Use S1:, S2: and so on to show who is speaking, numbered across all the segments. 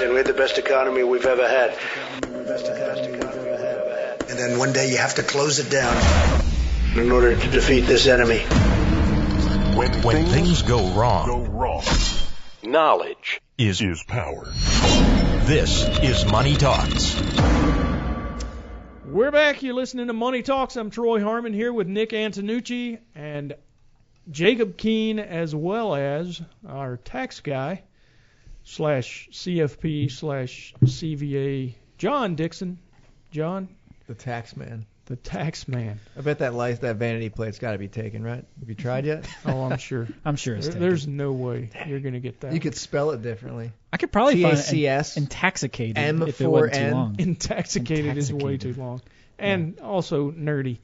S1: and we had the best economy we've ever had.
S2: And then one day you have to close it down.
S1: In order to defeat this enemy.
S3: When,
S4: When things go wrong,
S3: go wrong,
S4: knowledge is
S3: is power.
S4: this is Money Talks.
S5: We're back. You're listening to Money Talks. I'm Troy Harmon here with Nick Antonucci and Jacob Keene, as well as our tax guy slash CFP slash CVA, John Dixon. John,
S6: The tax man.
S5: the tax man.
S6: I bet that license, that vanity plate's got to be taken, right? Have you tried yet?
S5: Oh, I'm sure.
S7: I'm sure it's
S5: There-
S7: taken.
S5: there's no way you're going to get that.
S6: You could spell it differently.
S7: I could probably find
S6: TACS,
S7: it intoxicated
S6: M
S7: if it wasn't too
S6: for N.
S7: long.
S5: intoxicated is way too long, and also nerdy.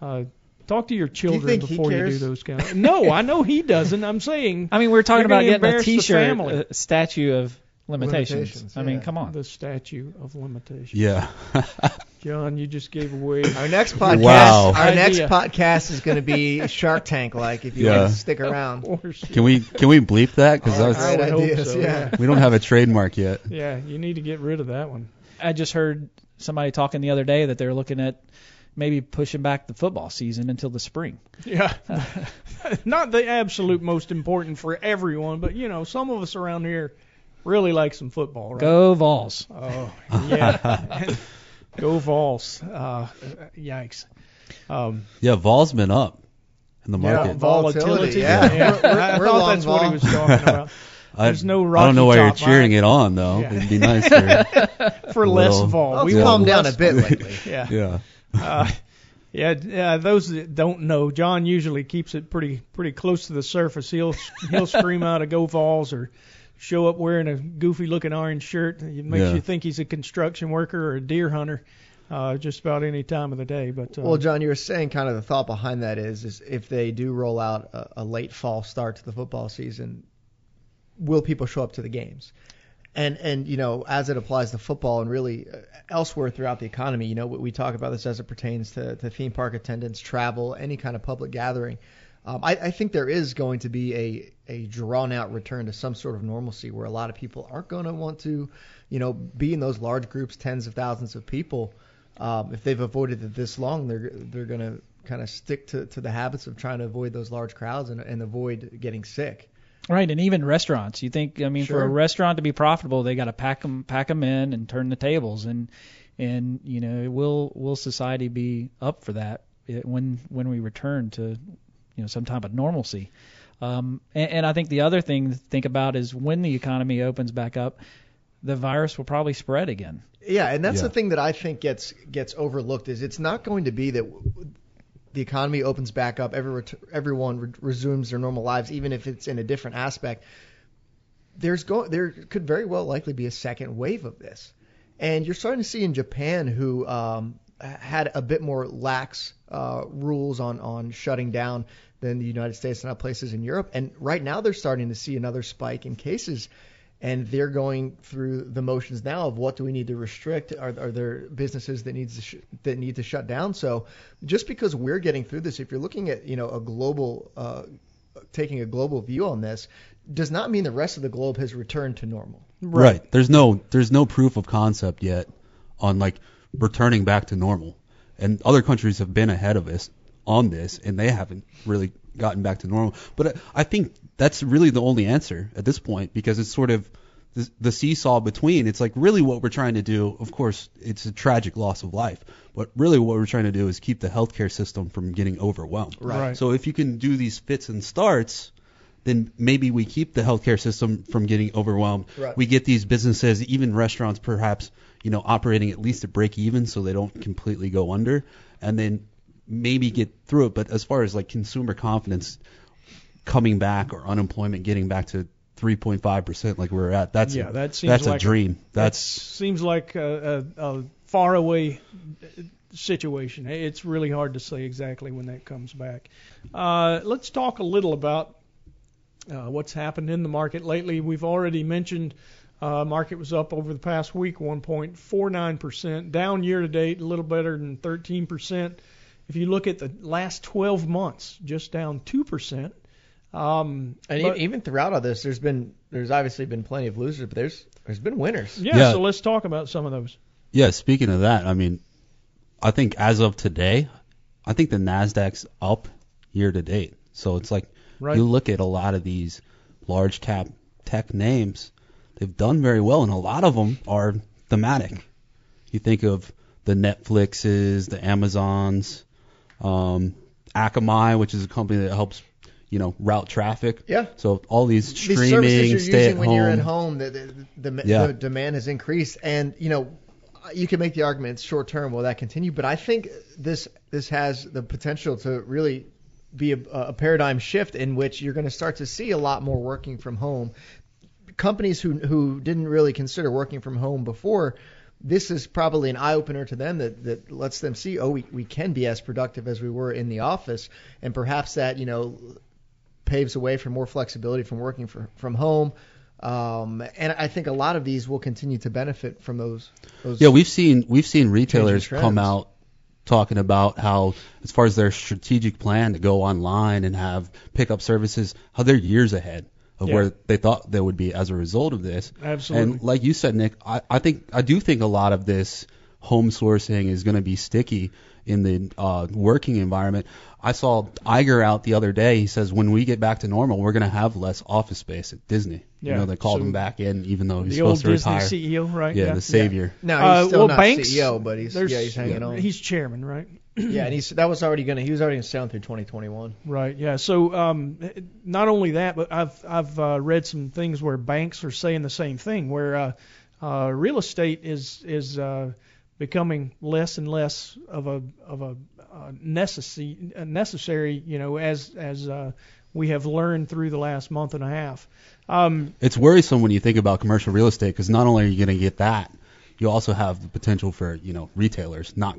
S5: Uh, talk to your children
S6: think he
S5: before you do those kind of. No, I know he doesn't. I'm saying
S7: I mean, we're talking about getting a
S5: embarrass the
S7: T-shirt, a uh, statue of limitations.
S6: Limitations,
S7: I mean, come on.
S5: the statue of limitations.
S8: Yeah.
S5: John, you just gave away.
S6: Our next podcast,
S8: Wow.
S6: our next podcast is going to be Shark Tank like. If you
S8: Yeah.
S6: want to stick around.
S8: Can we can we bleep that? Because
S6: All
S8: that's
S6: right,
S5: I hope
S6: ideas,
S5: so,
S6: yeah.
S8: we don't have a trademark yet.
S5: Yeah, you need to get rid of that one.
S7: I just heard somebody talking the other day that they're looking at maybe pushing back the football season until the spring.
S5: Yeah, not the absolute most important for everyone, but you know, some of us around here really like some football, right?
S7: Go Vols.
S5: Oh, yeah. Go Vols. Uh, yikes. Um,
S8: Yeah, Vol's been up in the market.
S6: Vol-
S5: volatility.
S6: Volatility, yeah. We're- we're-
S5: I
S6: we're
S5: thought
S6: long
S5: that's what he was talking about. There's no
S8: I don't know why you're cheering
S5: right?
S8: it on though.
S5: Yeah.
S8: It'd be nice
S5: For
S8: A
S5: less
S8: little-
S5: vol. We
S6: it's
S5: want
S6: calmed down a bit lately.
S5: Yeah.
S8: yeah.
S5: Uh, yeah, yeah. Those that don't know, John usually keeps it pretty pretty close to the surface. He'll he'll scream out a "Go Vols" or show up wearing a goofy looking orange shirt. It makes
S8: Yeah.
S5: you think he's a construction worker or a deer hunter, uh, just about any time of the day. But uh,
S6: Well, John, you were saying kind of the thought behind that is, is if they do roll out a, a late fall start to the football season, will people show up to the games? And and you know, as it applies to football and really uh, elsewhere throughout the economy, you know, we, we talk about this as it pertains to, to theme park attendance, travel, any kind of public gathering. Um, I, I think there is going to be a, a drawn out return to some sort of normalcy where a lot of people aren't going to want to, you know, be in those large groups, tens of thousands of people. Um, if they've avoided it this long, they're they're going to kind of stick to, to the habits of trying to avoid those large crowds and, and avoid getting sick.
S7: Right, and even restaurants. You think, I mean, for a restaurant to be profitable, they got to pack them, pack them in, and turn the tables, and and you know, will will society be up for that eh, when when we return to you know some type of normalcy? Um, and, and I think the other thing to think about is when the economy opens back up, the virus will probably spread again.
S6: Yeah, and that's
S8: Yeah.
S6: the thing that I think gets gets overlooked is it's not going to be that w- the economy opens back up, every ret- everyone re- resumes their normal lives, even if it's in a different aspect. There's go there could very well likely be a second wave of this, and you're starting to see in Japan who um, had a bit more lax uh, rules on on shutting down than the United States and other places in Europe, and right now they're starting to see another spike in cases and they're going through the motions now of what do we need to restrict? Are, are there businesses that needs to sh- that need to shut down? So just because we're getting through this, if you're looking at you know a global uh, taking a global view on this, does not mean the rest of the globe has returned to normal.
S8: Right. There's no there's no proof of concept yet on like returning back to normal. And other countries have been ahead of us on this and they haven't really gotten back to normal. But I- I think that's really the only answer at this point because it's sort of the, the seesaw between. It's like really what we're trying to do. Of course, it's a tragic loss of life, but really what we're trying to do is keep the healthcare system from getting overwhelmed.
S5: Right.
S8: So if you can do these fits and starts, then maybe we keep the healthcare system from getting overwhelmed.
S6: Right.
S8: We get these businesses, even restaurants, perhaps, you know, operating at least at break even, so they don't completely go under, and then maybe get through it. But as far as like consumer confidence coming back or unemployment getting back to 3.5 percent, like we're at, that's
S5: yeah,
S8: a,
S5: that seems
S8: that's
S5: like
S8: a dream.
S5: That
S8: That's
S5: seems like a, a, a far away situation. It's really hard to say exactly when that comes back. Uh, let's talk a little about uh, what's happened in the market lately. We've already mentioned uh, market was up over the past week 1.49%, down year to date a little better than 13%. If you look at the last 12 months, just down 2%. Um,
S6: And
S5: but-
S6: e- even throughout all this, there's been there's obviously been plenty of losers, but there's there's been winners.
S5: yeah,
S8: Yeah.
S5: so let's talk about some of those.
S8: Yeah, speaking of that, I mean, I think as of today, I think the Nasdaq's up year to date. So it's like
S5: Right.
S8: you look at a lot of these large cap tech names, they've done very well, and a lot of them are thematic. You think of the Netflixes, the Amazons, um, Akamai, which is a company that helps you know route traffic.
S6: Yeah.
S8: So all these
S6: These
S8: streaming,
S6: services you're
S8: stay
S6: using
S8: at
S6: when
S8: home.
S6: you're at home, the, the, the,
S8: Yeah.
S6: the demand has increased, and you know you can make the argument it's short term will that continue, but I think this this has the potential to really be a, a paradigm shift in which you're going to start to see a lot more working from home. Companies who who didn't really consider working from home before. This is probably an eye opener to them that, that lets them see, oh, we, we can be as productive as we were in the office, and perhaps that you know paves the way for more flexibility from working for, from home. Um, and I think a lot of these will continue to benefit from those. those
S8: Yeah, we've seen we've seen retailers come out talking about how, as far as their strategic plan to go online and have pickup services, how they're years ahead of
S5: Yeah.
S8: where they thought they would be as a result of this.
S5: Absolutely.
S8: And like you said, Nick, I, I think I do think a lot of this home sourcing is going to be sticky in the uh, working environment. I saw Iger out the other day. He says when we get back to normal, we're going to have less office space at Disney.
S5: Yeah,
S8: You know, they called
S5: so
S8: him back in, even though he's
S5: the old
S8: supposed to
S5: Disney
S8: retire.
S5: CEO, right?
S8: Yeah, the savior.
S6: now
S5: Uh,
S6: he's still
S5: well,
S6: not
S5: Banks,
S6: CEO, but he's yeah he's hanging on.
S5: He's chairman, right?
S6: yeah, and he's that was already gonna he was already gonna stay on through 2021.
S5: Right. Yeah. So um, not only that, but I've I've uh, read some things where banks are saying the same thing, where uh, uh, real estate is is uh, becoming less and less of a of a uh, necessary necessary, you know, as as uh, we have learned through the last month and a half. Um,
S8: It's worrisome when you think about commercial real estate because not only are you going to get that, you also have the potential for you know retailers not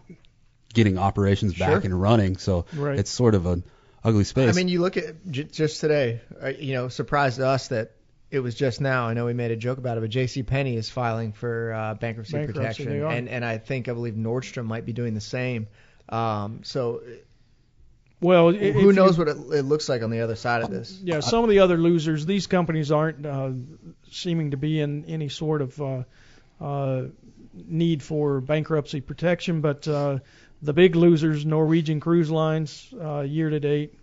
S8: getting operations back
S6: Sure.
S8: and running. So
S5: Right.
S8: it's sort of an ugly space.
S6: I mean, you look at j- just today, uh, you know, surprised us that it was just now. I know we made a joke about it, but J.C. Penney is filing for uh, bankruptcy,
S5: Bankruptcy,
S6: protection, and and I think I believe Nordstrom might be doing the same. Um, so
S5: well, i- if
S6: who
S5: you-
S6: knows what it, it looks like on the other side of this?
S5: Yeah, some of the other losers, these companies aren't uh, seeming to be in any sort of uh, uh, need for bankruptcy protection, but uh, the big losers, Norwegian Cruise Lines, uh, year to date,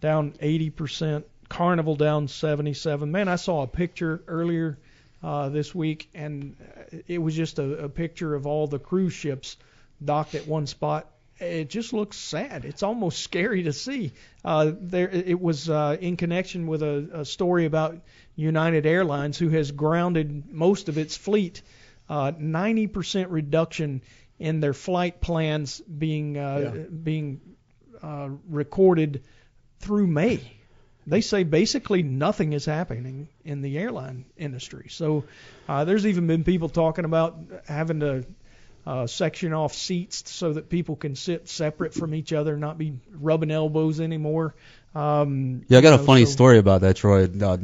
S5: down 80%. Carnival down 77. Man, I saw a picture earlier uh, this week, and it was just a, a picture of all the cruise ships docked at one spot. It just looks sad. It's almost scary to see. Uh, there, it was uh, in connection with a, a story about United Airlines, who has grounded most of its fleet. Uh, 90% reduction in their flight plans being uh, being uh, recorded through May. They say basically nothing is happening in the airline industry. So uh, there's even been people talking about having to uh, section off seats so that people can sit separate from each other, not be rubbing elbows anymore. Um,
S8: yeah, I got
S5: you
S8: a
S5: know,
S8: funny
S5: so-
S8: story about that, Troy. Uh,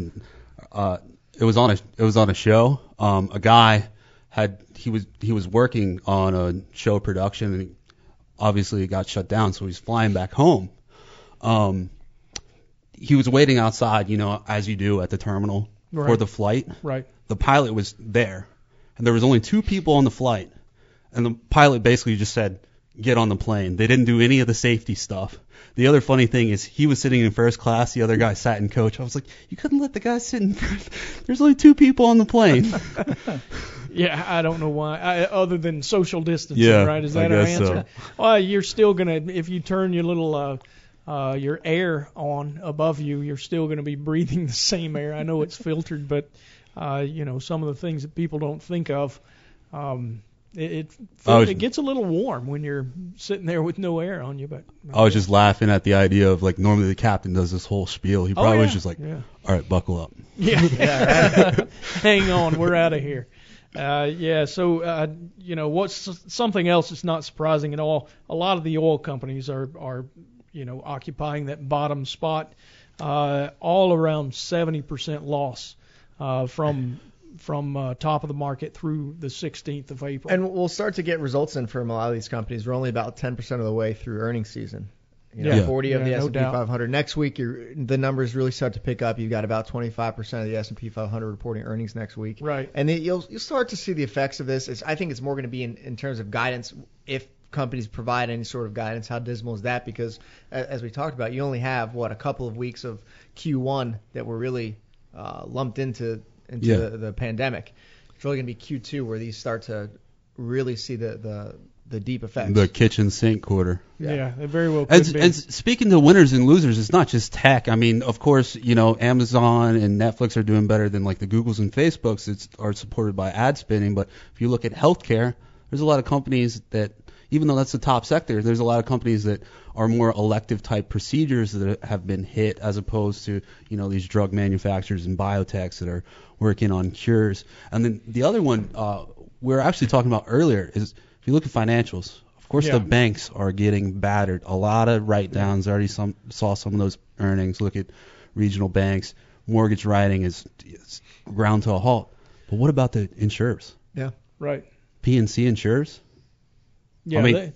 S8: uh, it was on a it was on a show. Um, a guy had he was he was working on a show production and obviously it got shut down, so he's flying back home. Um, he was waiting outside, you know, as you do at the terminal for the flight.
S5: Right.
S8: The pilot was there, and there was only two people on the flight, and the pilot basically just said, "Get on the plane." They didn't do any of the safety stuff. The other funny thing is he was sitting in first class, the other guy sat in coach. I was like, you couldn't let the guy sit in first. There's only two people on the plane.
S5: Yeah, I don't know why. I, other than social distancing,
S8: Yeah,
S5: right? Is
S8: I
S5: that our
S8: guess so.
S5: answer? Well, you're still gonna if you turn your little uh, uh, your air on above you, you're still gonna be breathing the same air. I know it's filtered, but uh, you know some of the things that people don't think of. Um, it, it, it gets a little warm when you're sitting there with no air on you, but
S8: I was just laughing at the idea of like normally the captain does this whole spiel. He probably
S5: oh, yeah.
S8: was just like,
S5: yeah.
S8: all right, buckle up.
S5: Yeah. Hang on, we're out of here. Uh, yeah, so uh, you know what's something else that's not surprising at all. A lot of the oil companies are are you know occupying that bottom spot, uh, all around 70% loss uh, from from uh, top of the market through the 16th of April.
S6: And we'll start to get results in from a lot of these companies. We're only about 10% of the way through earnings season. You know,
S5: Yeah.
S6: 40 of
S5: Yeah,
S6: the
S5: no
S6: S&P
S5: doubt.
S6: 500. Next week, you're, the numbers really start to pick up. You've got about 25% of the S&P 500 reporting earnings next week.
S5: Right.
S6: And then you'll you'll start to see the effects of this. It's, I think it's more going to be in, in terms of guidance if companies provide any sort of guidance. How dismal is that? Because as we talked about, you only have what a couple of weeks of Q1 that were really uh, lumped into into
S8: Yeah.
S6: the, the pandemic. It's really going to be Q2 where these start to really see the the, the deep effects.
S8: The kitchen sink quarter.
S6: Yeah.
S5: Yeah, it very well could
S8: And,
S5: be.
S8: and speaking to winners and losers, it's not just tech. I mean, of course, you know, Amazon and Netflix are doing better than like the Googles and Facebooks that are supported by ad spending. But if you look at healthcare, there's a lot of companies that, even though that's the top sector, there's a lot of companies that are more elective type procedures that have been hit as opposed to, you know, these drug manufacturers and biotechs that are working on cures. And then the other one uh, we were actually talking about earlier is if you look at financials, of course,
S5: Yeah.
S8: the banks are getting battered. A lot of write downs. I already some, saw some of those earnings. Look at regional banks. Mortgage writing is, is ground to a halt. But what about the insurers?
S5: Yeah, right.
S8: P&C insurers?
S5: Yeah,
S8: mean-
S5: they,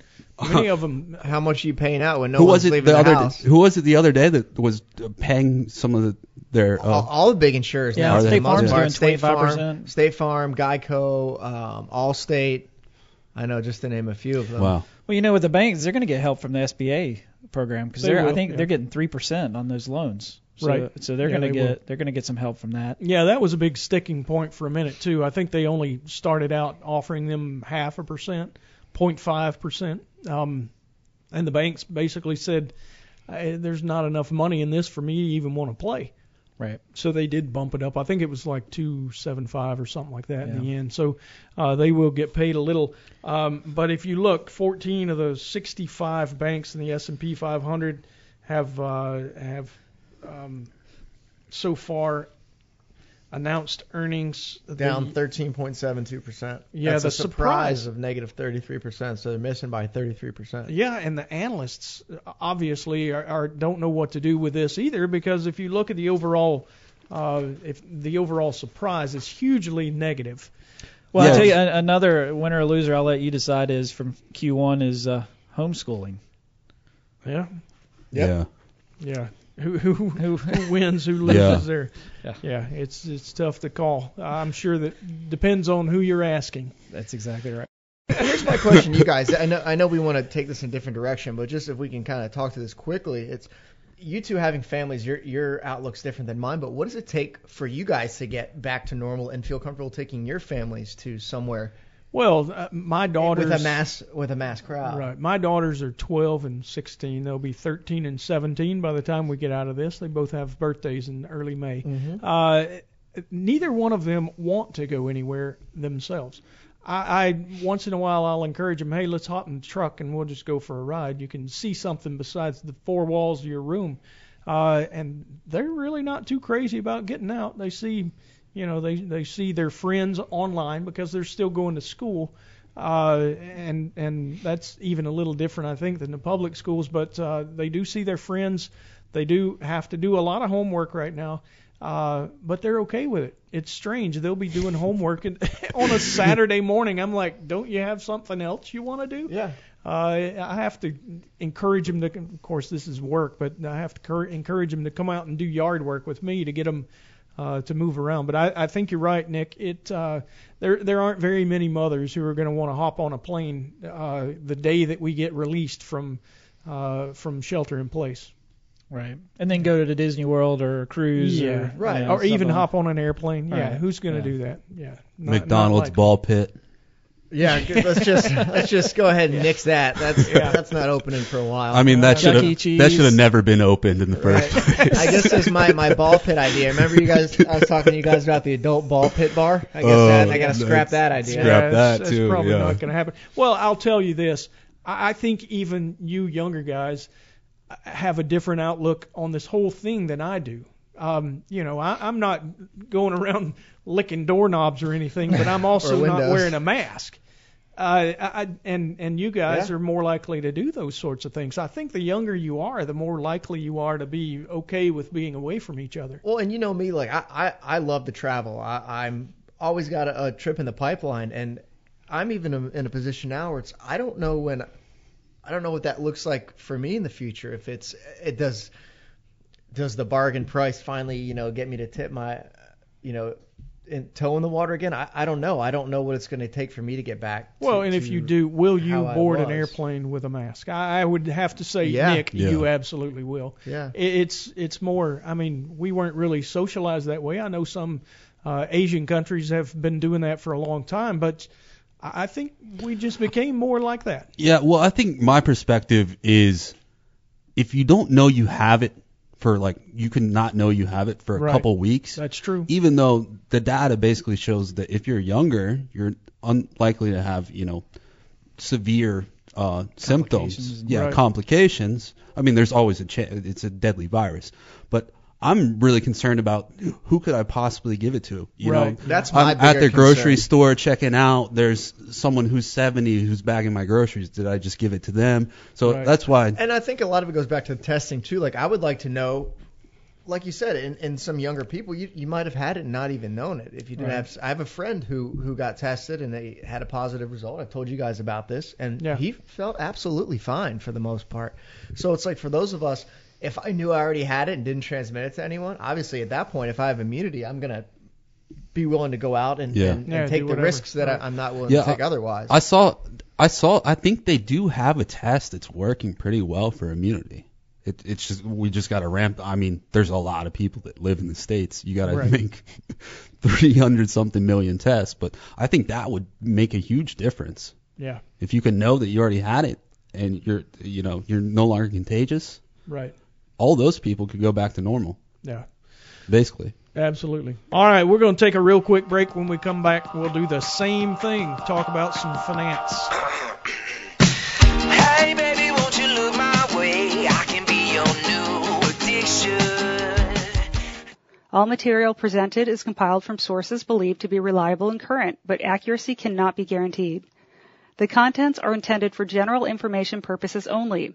S5: many of them.
S6: How much are you paying out when no
S8: who
S6: one's
S8: was it
S6: leaving
S8: the
S6: the,
S8: other
S6: house?
S8: who was it the other day that was uh, paying some of the, their
S6: all,
S8: uh,
S6: all the big insurers
S7: Yeah,
S6: now.
S8: State
S6: most
S7: Farm's
S6: part.
S7: doing
S6: State Farm,
S7: 25%.
S6: State Farm, Geico, um, Allstate. I know, just to name a few of them.
S8: wow
S7: Well, you know, with the banks, they're going to get help from the SBA program because
S5: They
S7: they're I think
S5: yeah.
S7: they're getting three percent on those loans. So,
S5: Right.
S7: So they're
S5: Yeah,
S7: going to
S5: they
S7: get
S5: will.
S7: they're going to get some help from that.
S5: Yeah, that was a big sticking point for a minute too. I think they only started out offering them half a percent, 0.5 percent, um, and the banks basically said, "Eh, "There's not enough money in this for me to even want to play."
S7: Right.
S5: So they did bump it up. I think it was like 275 or something like that in the end. So uh, they will get paid a little. Um, but if you look, 14 of those 65 banks in the S&P 500 have uh, have um, so far announced earnings
S6: Down
S5: The-
S6: 13.72 percent.
S5: Yeah,
S6: That's
S5: the
S6: a surprise
S5: surprise-
S6: of negative 33 percent. So they're missing by 33 percent.
S5: Yeah, and the analysts uh, obviously are, are don't know what to do with this either because if you look at the overall, uh, if the overall surprise is hugely negative.
S7: Well,
S8: Yeah.
S7: I'll tell you a- another winner or loser. I'll let you decide. Is from Q1 is uh, homeschooling.
S5: Yeah,
S8: yeah
S5: yeah. Who who
S7: Who-
S5: who wins? Who loses
S8: Yeah.
S5: there?
S7: Yeah.
S5: yeah. It's it's tough to call. I'm sure that depends on who you're asking.
S7: That's exactly right.
S6: Here's my question, you guys. I know I know we want to take this in a different direction, but just if we can kind of talk to this quickly, it's you two having families. Your your outlook's different than mine, but what does it take for you guys to get back to normal and feel comfortable taking your families to somewhere
S5: Well, uh, my daughters
S6: with a mass with a mass crowd?
S5: Right. My daughters are 12 and 16. They'll be 13 and 17 by the time we get out of this. They both have birthdays in early May.
S6: Mhm.
S5: Uh, neither one of them want to go anywhere themselves. I, I once in a while I'll encourage them, hey, let's hop in the truck and we'll just go for a ride. You can see something besides the four walls of your room. Uh, and they're really not too crazy about getting out. They see, you know, they they see their friends online because they're still going to school. Uh, and and that's even a little different, I think, than the public schools. But uh, they do see their friends. They do have to do a lot of homework right now, uh, but they're okay with it. It's strange. They'll be doing homework and on a Saturday morning. I'm like, don't you have something else you want to do?
S6: Yeah.
S5: Uh, I have to encourage them to. Of course, this is work, but I have to cur- encourage them to come out and do yard work with me to get them uh, to move around. But I, I think you're right, Nick. It uh, there there aren't very many mothers who are going to want to hop on a plane uh, the day that we get released from uh, from shelter in place.
S7: Right. And then go to the Disney World or cruise.
S5: Yeah,
S7: or,
S6: right.
S7: you know,
S5: or even hop on an airplane. Yeah,
S7: Right.
S5: who's going to
S7: Yeah.
S5: do that? Yeah, not-
S8: McDonald's
S5: not
S8: ball pit.
S6: Yeah, let's just let's just go ahead and nix that. That's
S5: Yeah.
S6: that's not opening for a while.
S8: I mean, that
S7: Uh,
S8: should
S7: Chuck E.
S8: have
S7: Cheese.
S8: that should have never been opened in the first
S6: Right.
S8: place.
S6: I guess this is my my ball pit idea. Remember you guys? I was talking to you guys about the adult ball pit bar. I guess
S8: Oh,
S6: that I gotta scrap
S8: that's-
S6: that idea.
S8: Scrap
S5: yeah,
S8: that,
S5: that's,
S8: too,
S5: That's probably
S8: yeah.
S5: not going to happen. Well, I'll tell you this. I, I think even you younger guys uh, have a different outlook on this whole thing than I do. Um, you know, I, I'm not going around licking doorknobs or anything, but I'm also not wearing a mask. Uh, I, and and you guys
S6: Yeah.
S5: are more likely to do those sorts of things. I think the younger you are, the more likely you are to be okay with being away from each other.
S6: Well, and you know me, like I I, I love to travel. I, I'm always got a, a trip in the pipeline, and I'm even in in a position now where it's I don't know when I don't know what that looks like for me in the future. If it's it does does the bargain price finally you know get me to tip my you know in, toe in the water again? I, I don't know. I don't know what it's going to take for me to get back. to-
S5: Well, and if you do, will you board an airplane with a mask? I, I would have to say,
S6: Yeah.
S5: Nick,
S8: Yeah.
S5: you absolutely will.
S6: Yeah.
S5: It, it's it's more. I mean, we weren't really socialized that way. I know some uh, Asian countries have been doing that for a long time, but I I think we just became more like that.
S8: Yeah, well, I think my perspective is if you don't know you have it for like you can not know you have it for a
S5: Right.
S8: couple weeks,
S5: That's true.
S8: even though the data basically shows that if you're younger, you're unlikely to have, you know, severe uh, symptoms, yeah,
S5: Right.
S8: complications. I mean, there's always a chance it's a deadly virus, but I'm really concerned about who could I possibly give it to. You
S5: Right.
S8: know,
S6: That's my
S8: I'm at
S6: bigger
S8: the grocery
S6: concern.
S8: store checking out. There's someone who's 70 who's bagging my groceries. Did I just give it to them? So
S5: Right.
S8: that's why.
S6: And I think a lot of it goes back to the testing too. Like I would like to know, like you said, in, in some younger people, you, you might have had it and not even known it. If you didn't
S5: Right.
S6: have, I have a friend who who got tested and they had a positive result. I've told you guys about this, and
S5: Yeah.
S6: he felt absolutely fine for the most part. So it's like for those of us, if I knew I already had it and didn't transmit it to anyone, obviously at that point, if I have immunity, I'm gonna be willing to go out and,
S8: Yeah.
S6: and, and
S5: Yeah,
S6: take the risks that
S5: Right.
S6: I, I'm not willing
S8: Yeah,
S6: to take
S8: I-
S6: otherwise.
S8: I saw, I saw, I think they do have a test that's working pretty well for immunity. It, it's just we just got to ramp. I mean, there's a lot of people that live in the states. You got to
S5: Right.
S8: make 300 something million tests, but I think that would make a huge difference
S5: Yeah.
S8: if you can know that you already had it and you're, you know, you're no longer contagious.
S5: Right.
S8: All those people could go back to normal,
S5: Yeah.
S8: basically.
S5: Absolutely. All right, we're going to take a real quick break. When we come back, we'll do the same thing. Talk about some finance.
S9: Hey baby, won't you look my way? I can be your new addiction.
S10: All material presented is compiled from sources believed to be reliable and current, but accuracy cannot be guaranteed. The contents are intended for general information purposes only.